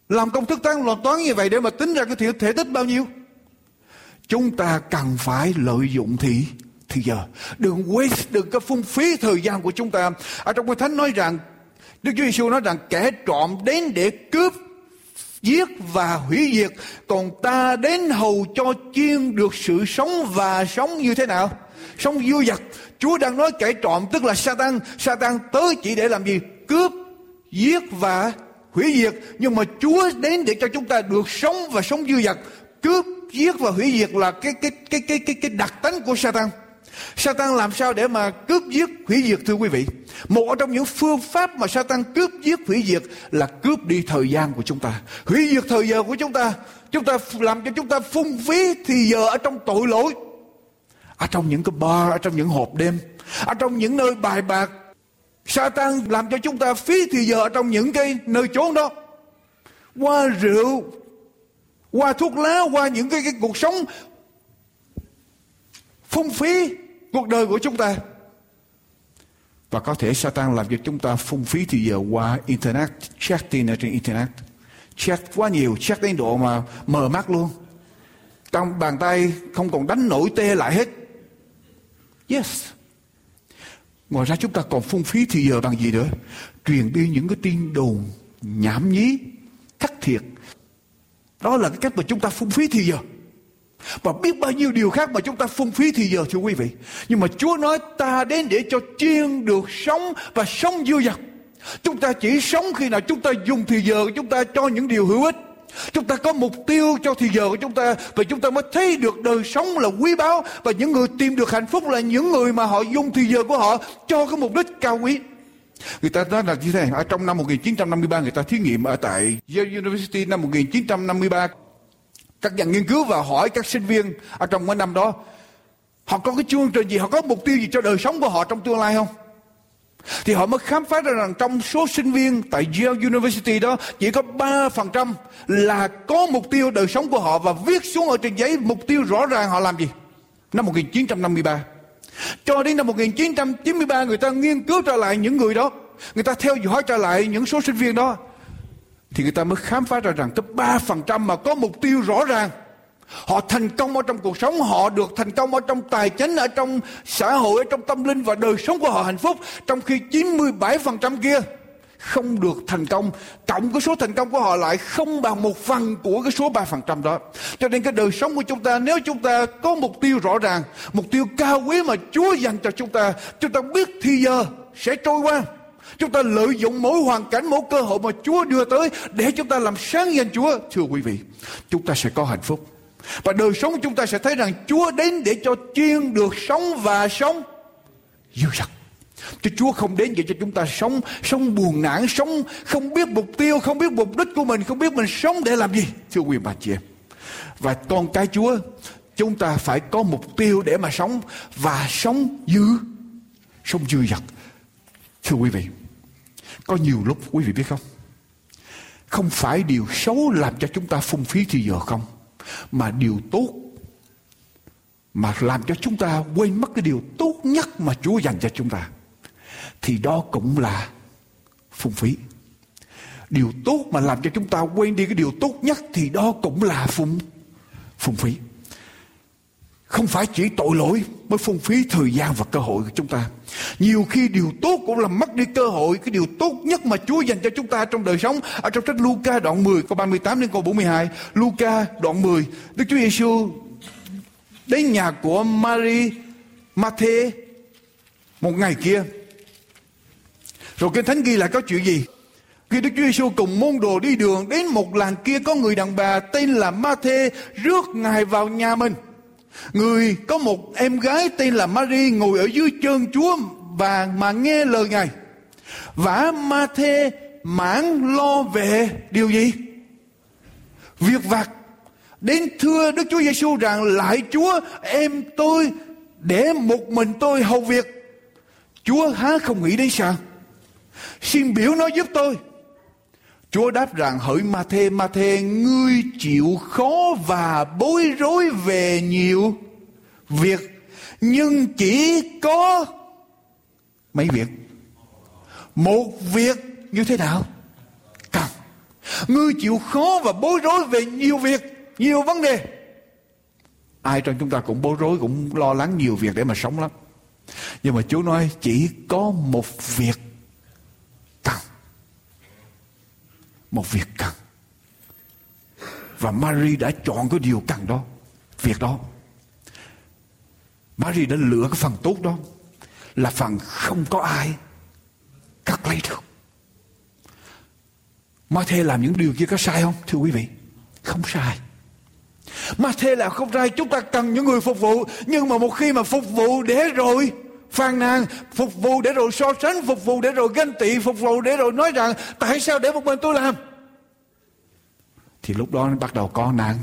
làm công thức toán loạt toán như vậy để mà tính ra cái thể tích bao nhiêu. Chúng ta cần phải lợi dụng thì thì giờ. Đừng waste, đừng có phung phí thời gian của chúng ta. Ở trong cái thánh nói rằng, Đức Chúa Giêsu nói rằng kẻ trộm đến để giết và hủy diệt, còn ta đến hầu cho chiên được sự sống và sống như thế nào? Sống vui vật Chúa đang nói kẻ trộm, tức là Satan. Satan tới chỉ để làm gì? Cướp, giết và hủy diệt. Nhưng mà Chúa đến để cho chúng ta được sống và sống vui vật cướp, giết và hủy diệt là cái cái cái cái cái cái đặc tính của Satan. Satan làm sao để mà cướp giết hủy diệt thưa quý vị? Một trong những phương pháp mà Satan cướp giết hủy diệt là cướp đi thời gian của chúng ta. Hủy diệt thời giờ của chúng ta chúng ta làm cho chúng ta phung phí thì giờ ở trong tội lỗi. Ở trong những cái bar ở trong những hộp đêm ở trong những nơi bài bạc Satan làm cho chúng ta phí thì giờ ở trong những cái nơi trốn đó. Qua rượu qua thuốc lá qua những cái, cái cuộc sống phung phí cuộc đời của chúng ta và có thể Satan làm cho chúng ta phung phí thì giờ qua internet chatting ở trên internet chat quá nhiều chat đến độ mà mờ mắt luôn trong bàn tay không còn đánh nổi tê lại hết Yes. Ngoài ra chúng ta còn phung phí thì giờ bằng gì nữa? Truyền đi những cái tin đồn nhảm nhí, khắc thiệt. Đó là cái cách mà chúng ta phung phí thì giờ. Và biết bao nhiêu điều khác mà chúng ta phung phí thì giờ thưa quý vị. Nhưng mà Chúa nói ta đến để cho chiên được sống và sống dư dật. Chúng ta chỉ sống khi nào chúng ta dùng thì giờ của chúng ta cho những điều hữu ích. Chúng ta có mục tiêu cho thì giờ của chúng ta và chúng ta mới thấy được đời sống là quý báu và những người tìm được hạnh phúc là những người mà họ dùng thì giờ của họ cho cái mục đích cao quý. Người ta nói là như thế này, ở trong năm 1953 người ta thí nghiệm ở tại Yale University năm 1953 các nhà nghiên cứu và hỏi các sinh viên ở trong cái năm đó họ có cái chương trình gì, họ có mục tiêu gì cho đời sống của họ trong tương lai không? thì họ mới khám phá ra rằng trong số sinh viên tại Yale University đó chỉ có 3% là có mục tiêu đời sống của họ và viết xuống ở trên giấy mục tiêu rõ ràng họ làm gì. Năm 1953. Cho đến năm 1993 người ta nghiên cứu trở lại những người đó. Người ta theo dõi trở lại những số sinh viên đó. Thì người ta mới khám phá ra rằng tới 3% mà có mục tiêu rõ ràng Họ thành công ở trong cuộc sống, họ được thành công ở trong tài chính, ở trong xã hội, ở trong tâm linh và đời sống của họ hạnh phúc. Trong khi 97% kia không được thành công, cộng cái số thành công của họ lại không bằng một phần của cái số 3% đó. Cho nên cái đời sống của chúng ta, nếu chúng ta có mục tiêu rõ ràng, mục tiêu cao quý mà Chúa dành cho chúng ta, chúng ta biết thì giờ sẽ trôi qua. Chúng ta lợi dụng mỗi hoàn cảnh, mỗi cơ hội mà Chúa đưa tới để chúng ta làm sáng danh Chúa. Thưa quý vị, chúng ta sẽ có hạnh phúc. Và đời sống chúng ta sẽ thấy rằng Chúa đến để cho chiên được sống và sống dư dật. Chứ Chúa không đến để cho chúng ta sống sống buồn nản, sống không biết mục tiêu, không biết mục đích của mình, không biết mình sống để làm gì. Thưa quý bà chị em. Và con cái Chúa, chúng ta phải có mục tiêu để mà sống và sống dư, sống dư dật. Thưa quý vị, có nhiều lúc quý vị biết không? Không phải điều xấu làm cho chúng ta phung phí thì giờ không, mà điều tốt, mà làm cho chúng ta quên mất cái điều tốt nhất mà Chúa dành cho chúng ta, thì đó cũng là phung phí. Điều tốt mà làm cho chúng ta quên đi cái điều tốt nhất thì đó cũng là phung phung phí. Không phải chỉ tội lỗi mới phung phí thời gian và cơ hội của chúng ta. Nhiều khi điều tốt cũng làm mất đi cơ hội, cái điều tốt nhất mà Chúa dành cho chúng ta trong đời sống. Ở trong sách Luca đoạn 10 câu 38 đến câu 42, Luca đoạn 10, Đức Chúa Giêsu đến nhà của Mary Mathe một ngày kia. Rồi kinh thánh ghi lại có chuyện gì? Khi Đức Chúa Giêsu cùng môn đồ đi đường đến một làng kia có người đàn bà tên là Ma-thê rước Ngài vào nhà mình. Người có một em gái tên là Mary ngồi ở dưới chân Chúa và mà nghe lời Ngài. Và Ma-thê mãn lo về điều gì? Việc vặt. Đến thưa Đức Chúa Giêsu rằng lại Chúa, em tôi để một mình tôi hầu việc. Chúa há không nghĩ đến sao? Xin biểu nó giúp tôi. Chúa đáp rằng, hỡi ma thê ma thê, ngươi chịu khó và bối rối về nhiều việc, nhưng chỉ có mấy việc. Một việc như thế nào? Cần. Ngươi chịu khó và bối rối về nhiều việc, nhiều vấn đề. Ai trong chúng ta cũng bối rối, cũng lo lắng nhiều việc để mà sống lắm. Nhưng mà Chúa nói, chỉ có một việc một việc cần. Và Mary đã chọn cái điều cần đó, việc đó. Mary đã lựa cái phần tốt đó là phần không có ai cắt lấy được. Ma-thê làm những điều kia có sai không, thưa quý vị? Không sai. Ma-thê là không sai, chúng ta cần những người phục vụ. Nhưng mà một khi mà phục vụ để rồi phàn nàn, phục vụ để rồi so sánh, phục vụ để rồi ganh tị, phục vụ để rồi nói rằng, tại sao để một mình tôi làm? Thì lúc đó nó bắt đầu có nạn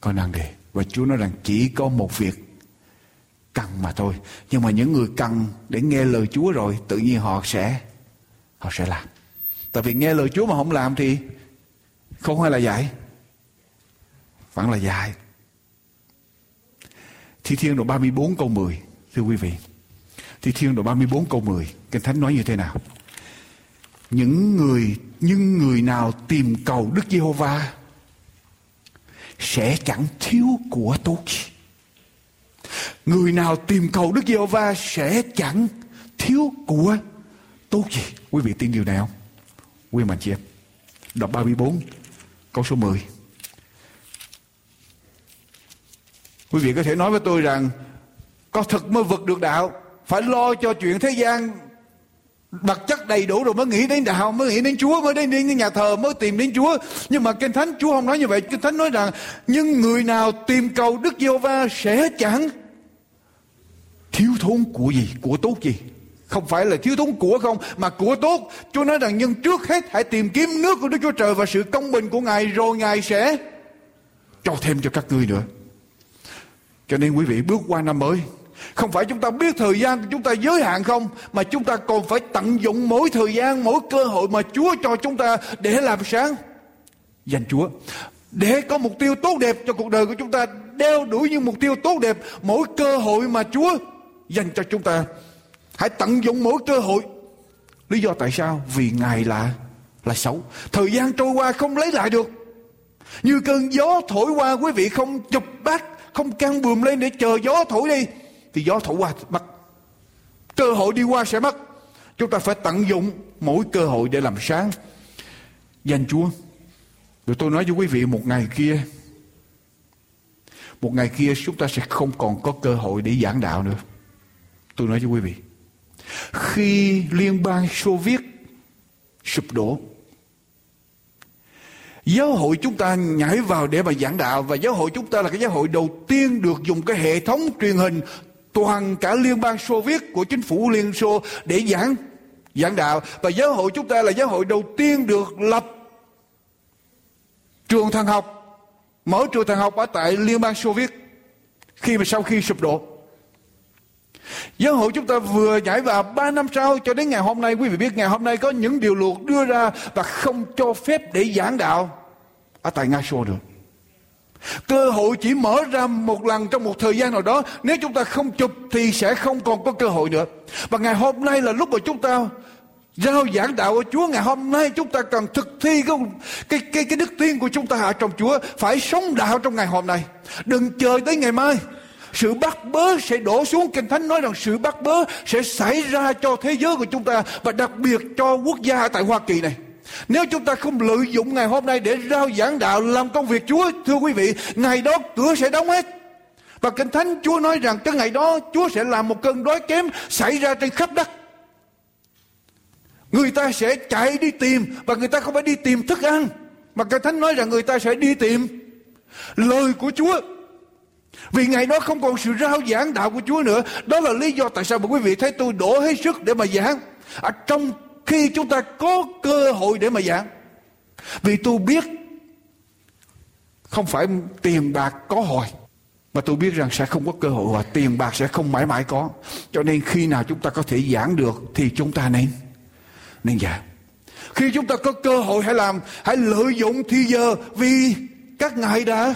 có nạn đề. Và Chúa nói rằng chỉ có một việc cần mà thôi. Nhưng mà những người cần để nghe lời Chúa rồi, tự nhiên họ sẽ họ sẽ làm. Tại vì nghe lời Chúa mà không làm thì không hay là dạy, vẫn là dạy. Thi Thiên đoạn 34 câu 10 Thưa quý vị, Thi Thiên đoạn 34 câu 10 Kinh Thánh nói như thế nào? Những người, Nhưng người nào tìm cầu Đức Giê-hô-va Sẽ chẳng thiếu của tốt gì Người nào tìm cầu Đức Giê-hô-va Sẽ chẳng thiếu của tốt gì Quý vị tin điều này không? Quý mạnh chị em, Đọc 34 Câu số 10 Quý vị có thể nói với tôi rằng có thực mới vực được đạo. Phải lo cho chuyện thế gian vật chất đầy đủ rồi mới nghĩ đến đạo, mới nghĩ đến Chúa, mới đến đến nhà thờ, mới tìm đến Chúa. Nhưng mà kinh thánh Chúa không nói như vậy. Kinh thánh nói rằng nhưng người nào tìm cầu Đức giê va sẽ chẳng. Thiếu thốn của gì? Của tốt gì? Không phải là thiếu thốn của không, mà của tốt. Chúa nói rằng, nhưng trước hết hãy tìm kiếm nước của Đức Chúa Trời và sự công bình của Ngài, rồi Ngài sẽ cho thêm cho các ngươi nữa. Cho nên quý vị, bước qua năm mới không phải chúng ta biết thời gian của chúng ta giới hạn không, mà chúng ta còn phải tận dụng mỗi thời gian, mỗi cơ hội mà Chúa cho chúng ta để làm sáng. Dành Chúa, để có mục tiêu tốt đẹp cho cuộc đời của chúng ta, đeo đuổi những mục tiêu tốt đẹp, mỗi cơ hội mà Chúa dành cho chúng ta. Hãy tận dụng mỗi cơ hội. Lý do tại sao? Vì ngài là là xấu. Thời gian trôi qua không lấy lại được. Như cơn gió thổi qua, quý vị không chụp bát không căng bùm lên để chờ gió thổi đi thì gió thổi qua mất. Cơ hội đi qua sẽ mất. Chúng ta phải tận dụng mỗi cơ hội để làm sáng. Danh chúa rồi tôi nói với quý vị một ngày kia, một ngày kia chúng ta sẽ không còn có cơ hội để giảng đạo nữa. Tôi nói với quý vị, khi liên bang Xô Viết sụp đổ, Giáo hội chúng ta nhảy vào để mà giảng đạo và giáo hội chúng ta là cái giáo hội đầu tiên được dùng cái hệ thống truyền hình toàn cả liên bang Xô Viết của chính phủ Liên Xô để giảng giảng đạo và giáo hội chúng ta là giáo hội đầu tiên được lập trường thần học, mở trường thần học ở tại liên bang Xô Viết khi mà sau khi sụp đổ Giáo hội chúng ta vừa nhảy vào 3 năm sau cho đến ngày hôm nay, quý vị biết ngày hôm nay có những điều luật đưa ra và không cho phép để giảng đạo ở tại Nga Xô được. Cơ hội chỉ mở ra một lần trong một thời gian nào đó. Nếu chúng ta không chụp thì sẽ không còn có cơ hội nữa. Và ngày hôm nay là lúc mà chúng ta Giao giảng đạo của Chúa. Ngày hôm nay chúng ta cần thực thi cái, cái, cái, cái đức tin của chúng ta ở trong Chúa. Phải sống đạo trong ngày hôm nay. Đừng chờ tới ngày mai. Sự bắt bớ sẽ đổ xuống. Kinh thánh nói rằng sự bắt bớ sẽ xảy ra cho thế giới của chúng ta và đặc biệt cho quốc gia tại Hoa Kỳ này nếu chúng ta không lợi dụng ngày hôm nay để rao giảng đạo, làm công việc Chúa, thưa quý vị, ngày đó cửa sẽ đóng hết và kinh thánh Chúa nói rằng cái ngày đó, Chúa sẽ làm một cơn đói kém xảy ra trên khắp đất người ta sẽ chạy đi tìm và người ta không phải đi tìm thức ăn, mà kinh thánh nói rằng người ta sẽ đi tìm lời của Chúa vì ngày đó không còn sự rao giảng đạo của Chúa nữa. Đó là lý do tại sao mà quý vị thấy tôi đổ hết sức để mà giảng. Ở trong khi chúng ta có cơ hội để mà giảng. Vì tôi biết không phải tiền bạc có hồi. Mà tôi biết rằng sẽ không có cơ hội và tiền bạc sẽ không mãi mãi có. Cho nên khi nào chúng ta có thể giảng được thì chúng ta nên nên giảng. Khi chúng ta có cơ hội hãy làm, hãy lợi dụng thì giờ vì các ngài đã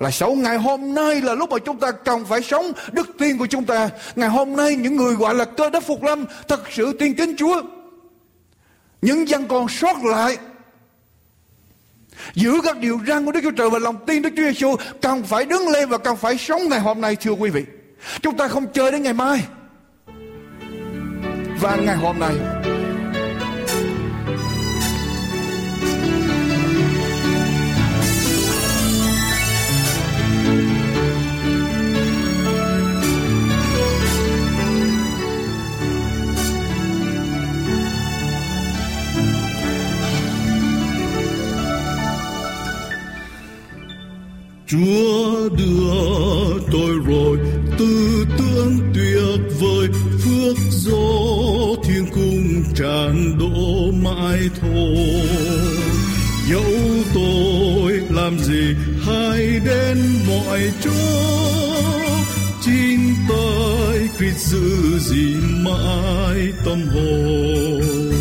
là sáu ngày hôm nay là lúc mà chúng ta cần phải sống đức tin của chúng ta ngày hôm nay những người gọi là cơ đốc phục lâm thật sự tin kính chúa những dân còn sót lại giữ các điều răn của Đức Chúa Trời và lòng tin Đức Chúa Giêsu cần phải đứng lên và cần phải sống ngày hôm nay, thưa quý vị. Chúng ta không chờ đến ngày mai. Và ngày hôm nay Chúa đưa tôi rồi, tư tưởng tuyệt vời, phước do thiên cung tràn đổ mãi thôi. Dẫu tôi làm gì hay đến mọi chỗ. Chính tôi quyết giữ gìn mãi tâm hồn.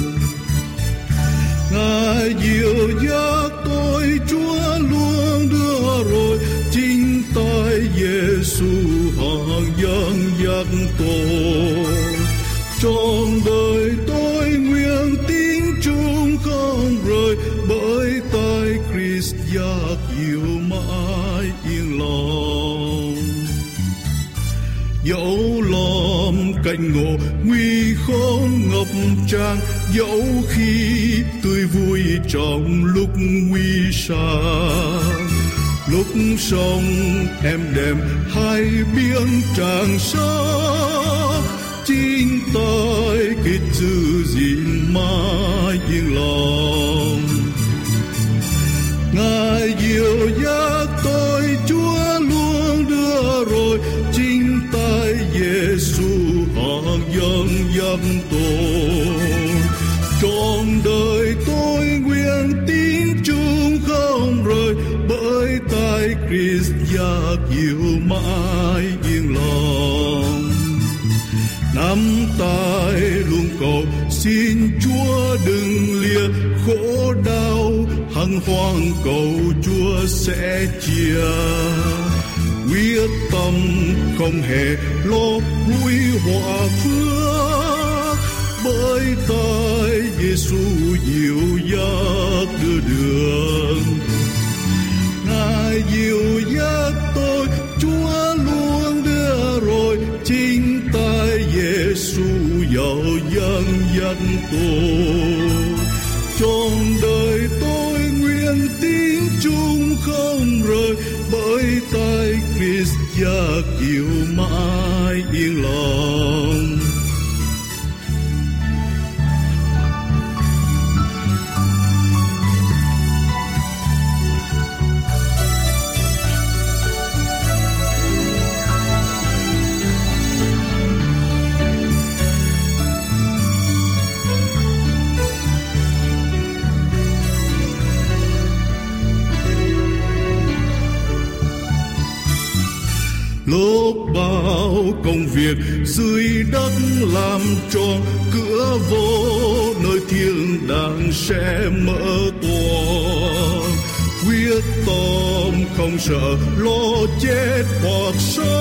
Ngài yêu dắt dân giặc tổ trong đời tôi nguyện tin chung không rời, bởi tay Christ giặc yêu mãi yên lòng. Dẫu lom cạnh ngộ nguy khốn ngập tràn, dẫu khi tươi vui trong lúc nguy sang lúc sông em đềm hai biển tràng xa chính tôi kịch giữ gìn mãi yên lòng. Ngài yêu dắt tôi chúa luôn đưa rồi, chính tay giêsu họ dẫn dắt nắm tay luôn cầu. Xin Chúa đừng lìa khổ đau, hằng hoang cầu Chúa sẽ chia. Quyết tâm không hề lo vui hòa phước, bởi tay Giêsu dịu dắt đưa đường. Dân dân dắt tôi trong đời tôi nguyện tin chung không rời, bởi tay Christ giác kiều mãi yên lòng. Không sợ lo chết hoặc sống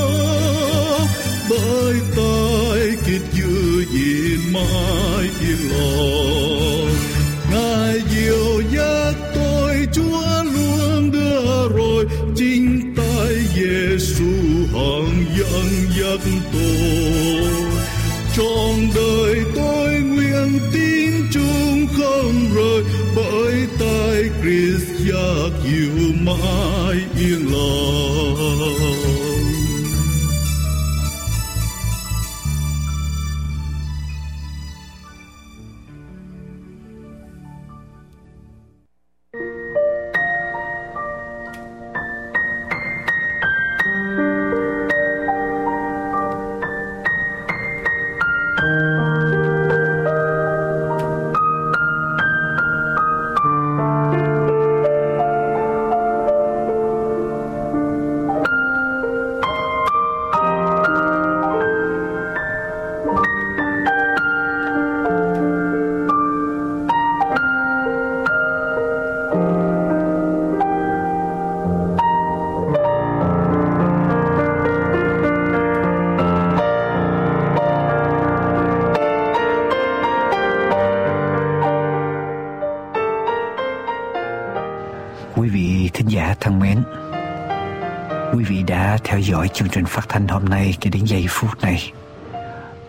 dõi chương trình phát thanh hôm nay cho đến giây phút này.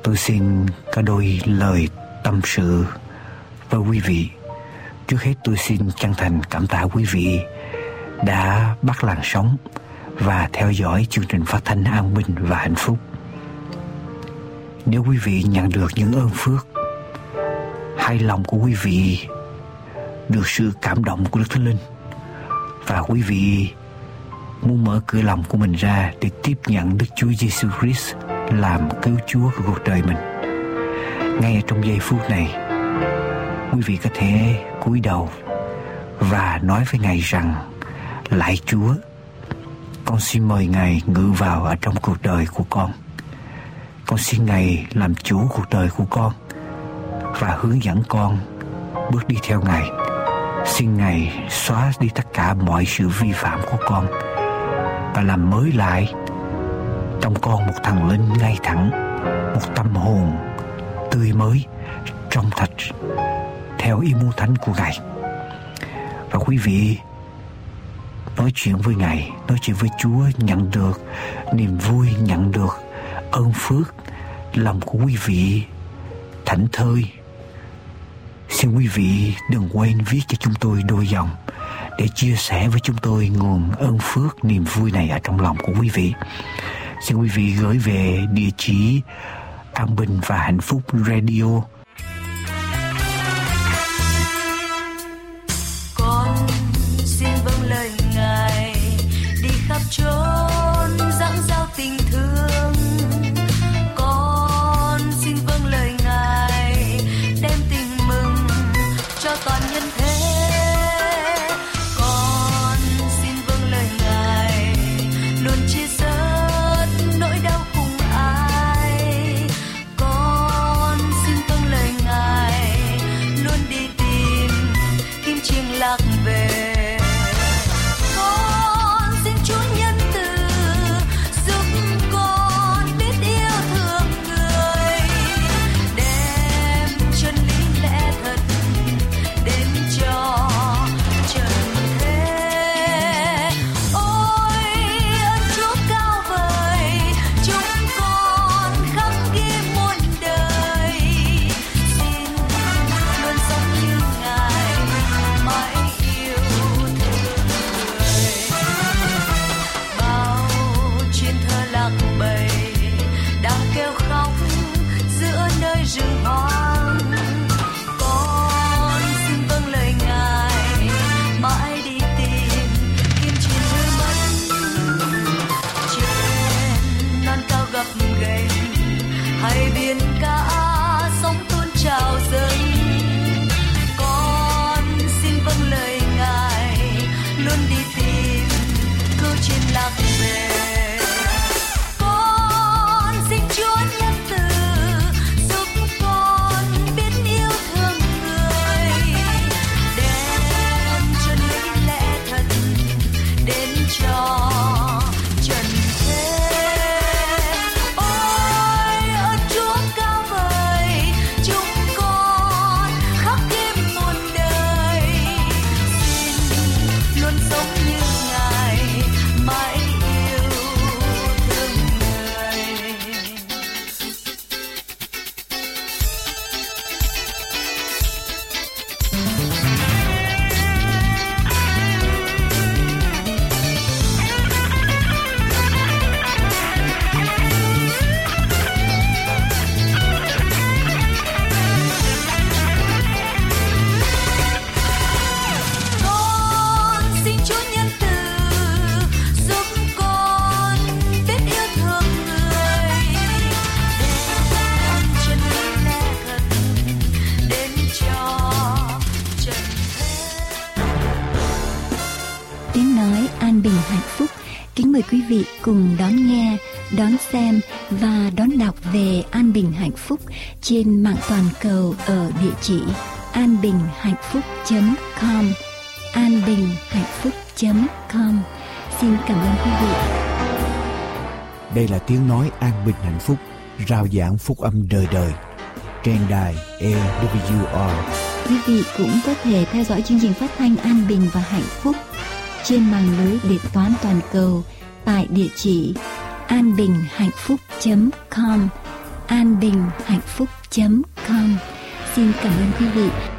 Tôi xin có đôi lời tâm sự với quý vị. Trước hết tôi xin chân thành cảm tạ quý vị đã bắt làn sóng và theo dõi chương trình phát thanh an bình và hạnh phúc. Nếu quý vị nhận được những ơn phước hay lòng của quý vị, được sự cảm động của Đức Thánh Linh và quý vị muốn mở cửa lòng của mình ra để tiếp nhận Đức Chúa Giêsu Christ làm cứu Chúa của cuộc đời mình. Ngay trong giây phút này, quý vị có thể cúi đầu và nói với Ngài rằng Lạy Chúa, con xin mời Ngài ngự vào ở trong cuộc đời của con. Con xin Ngài làm chủ cuộc đời của con và hướng dẫn con bước đi theo Ngài xin Ngài xóa đi tất cả mọi sự vi phạm của con và làm mới lại. Trong con một thằng linh ngay thẳng, một tâm hồn tươi mới, trong thật theo ý muốn thánh của Ngài. Và quý vị nói chuyện với Ngài, nói chuyện với Chúa nhận được niềm vui, nhận được ơn phước, lòng của quý vị thảnh thơi. Xin quý vị đừng quên viết cho chúng tôi đôi dòng để chia sẻ với chúng tôi nguồn ơn phước, niềm vui này ở trong lòng của quý vị. Xin quý vị gửi về địa chỉ an bình và hạnh phúc radio trên mạng toàn cầu ở địa chỉ anbinhhạnhphúc.com anbinhhạnhphúc.com Xin cảm ơn quý vị. Đây là tiếng nói an bình hạnh phúc, rao giảng phúc âm đời đời. Trên đài EWR. Quý vị cũng có thể theo dõi chương trình phát thanh an bình và hạnh phúc trên mạng lưới điện toán toàn cầu tại địa chỉ anbinhhạnhphúc.com an bình hạnh phúc com. Xin cảm ơn quý vị.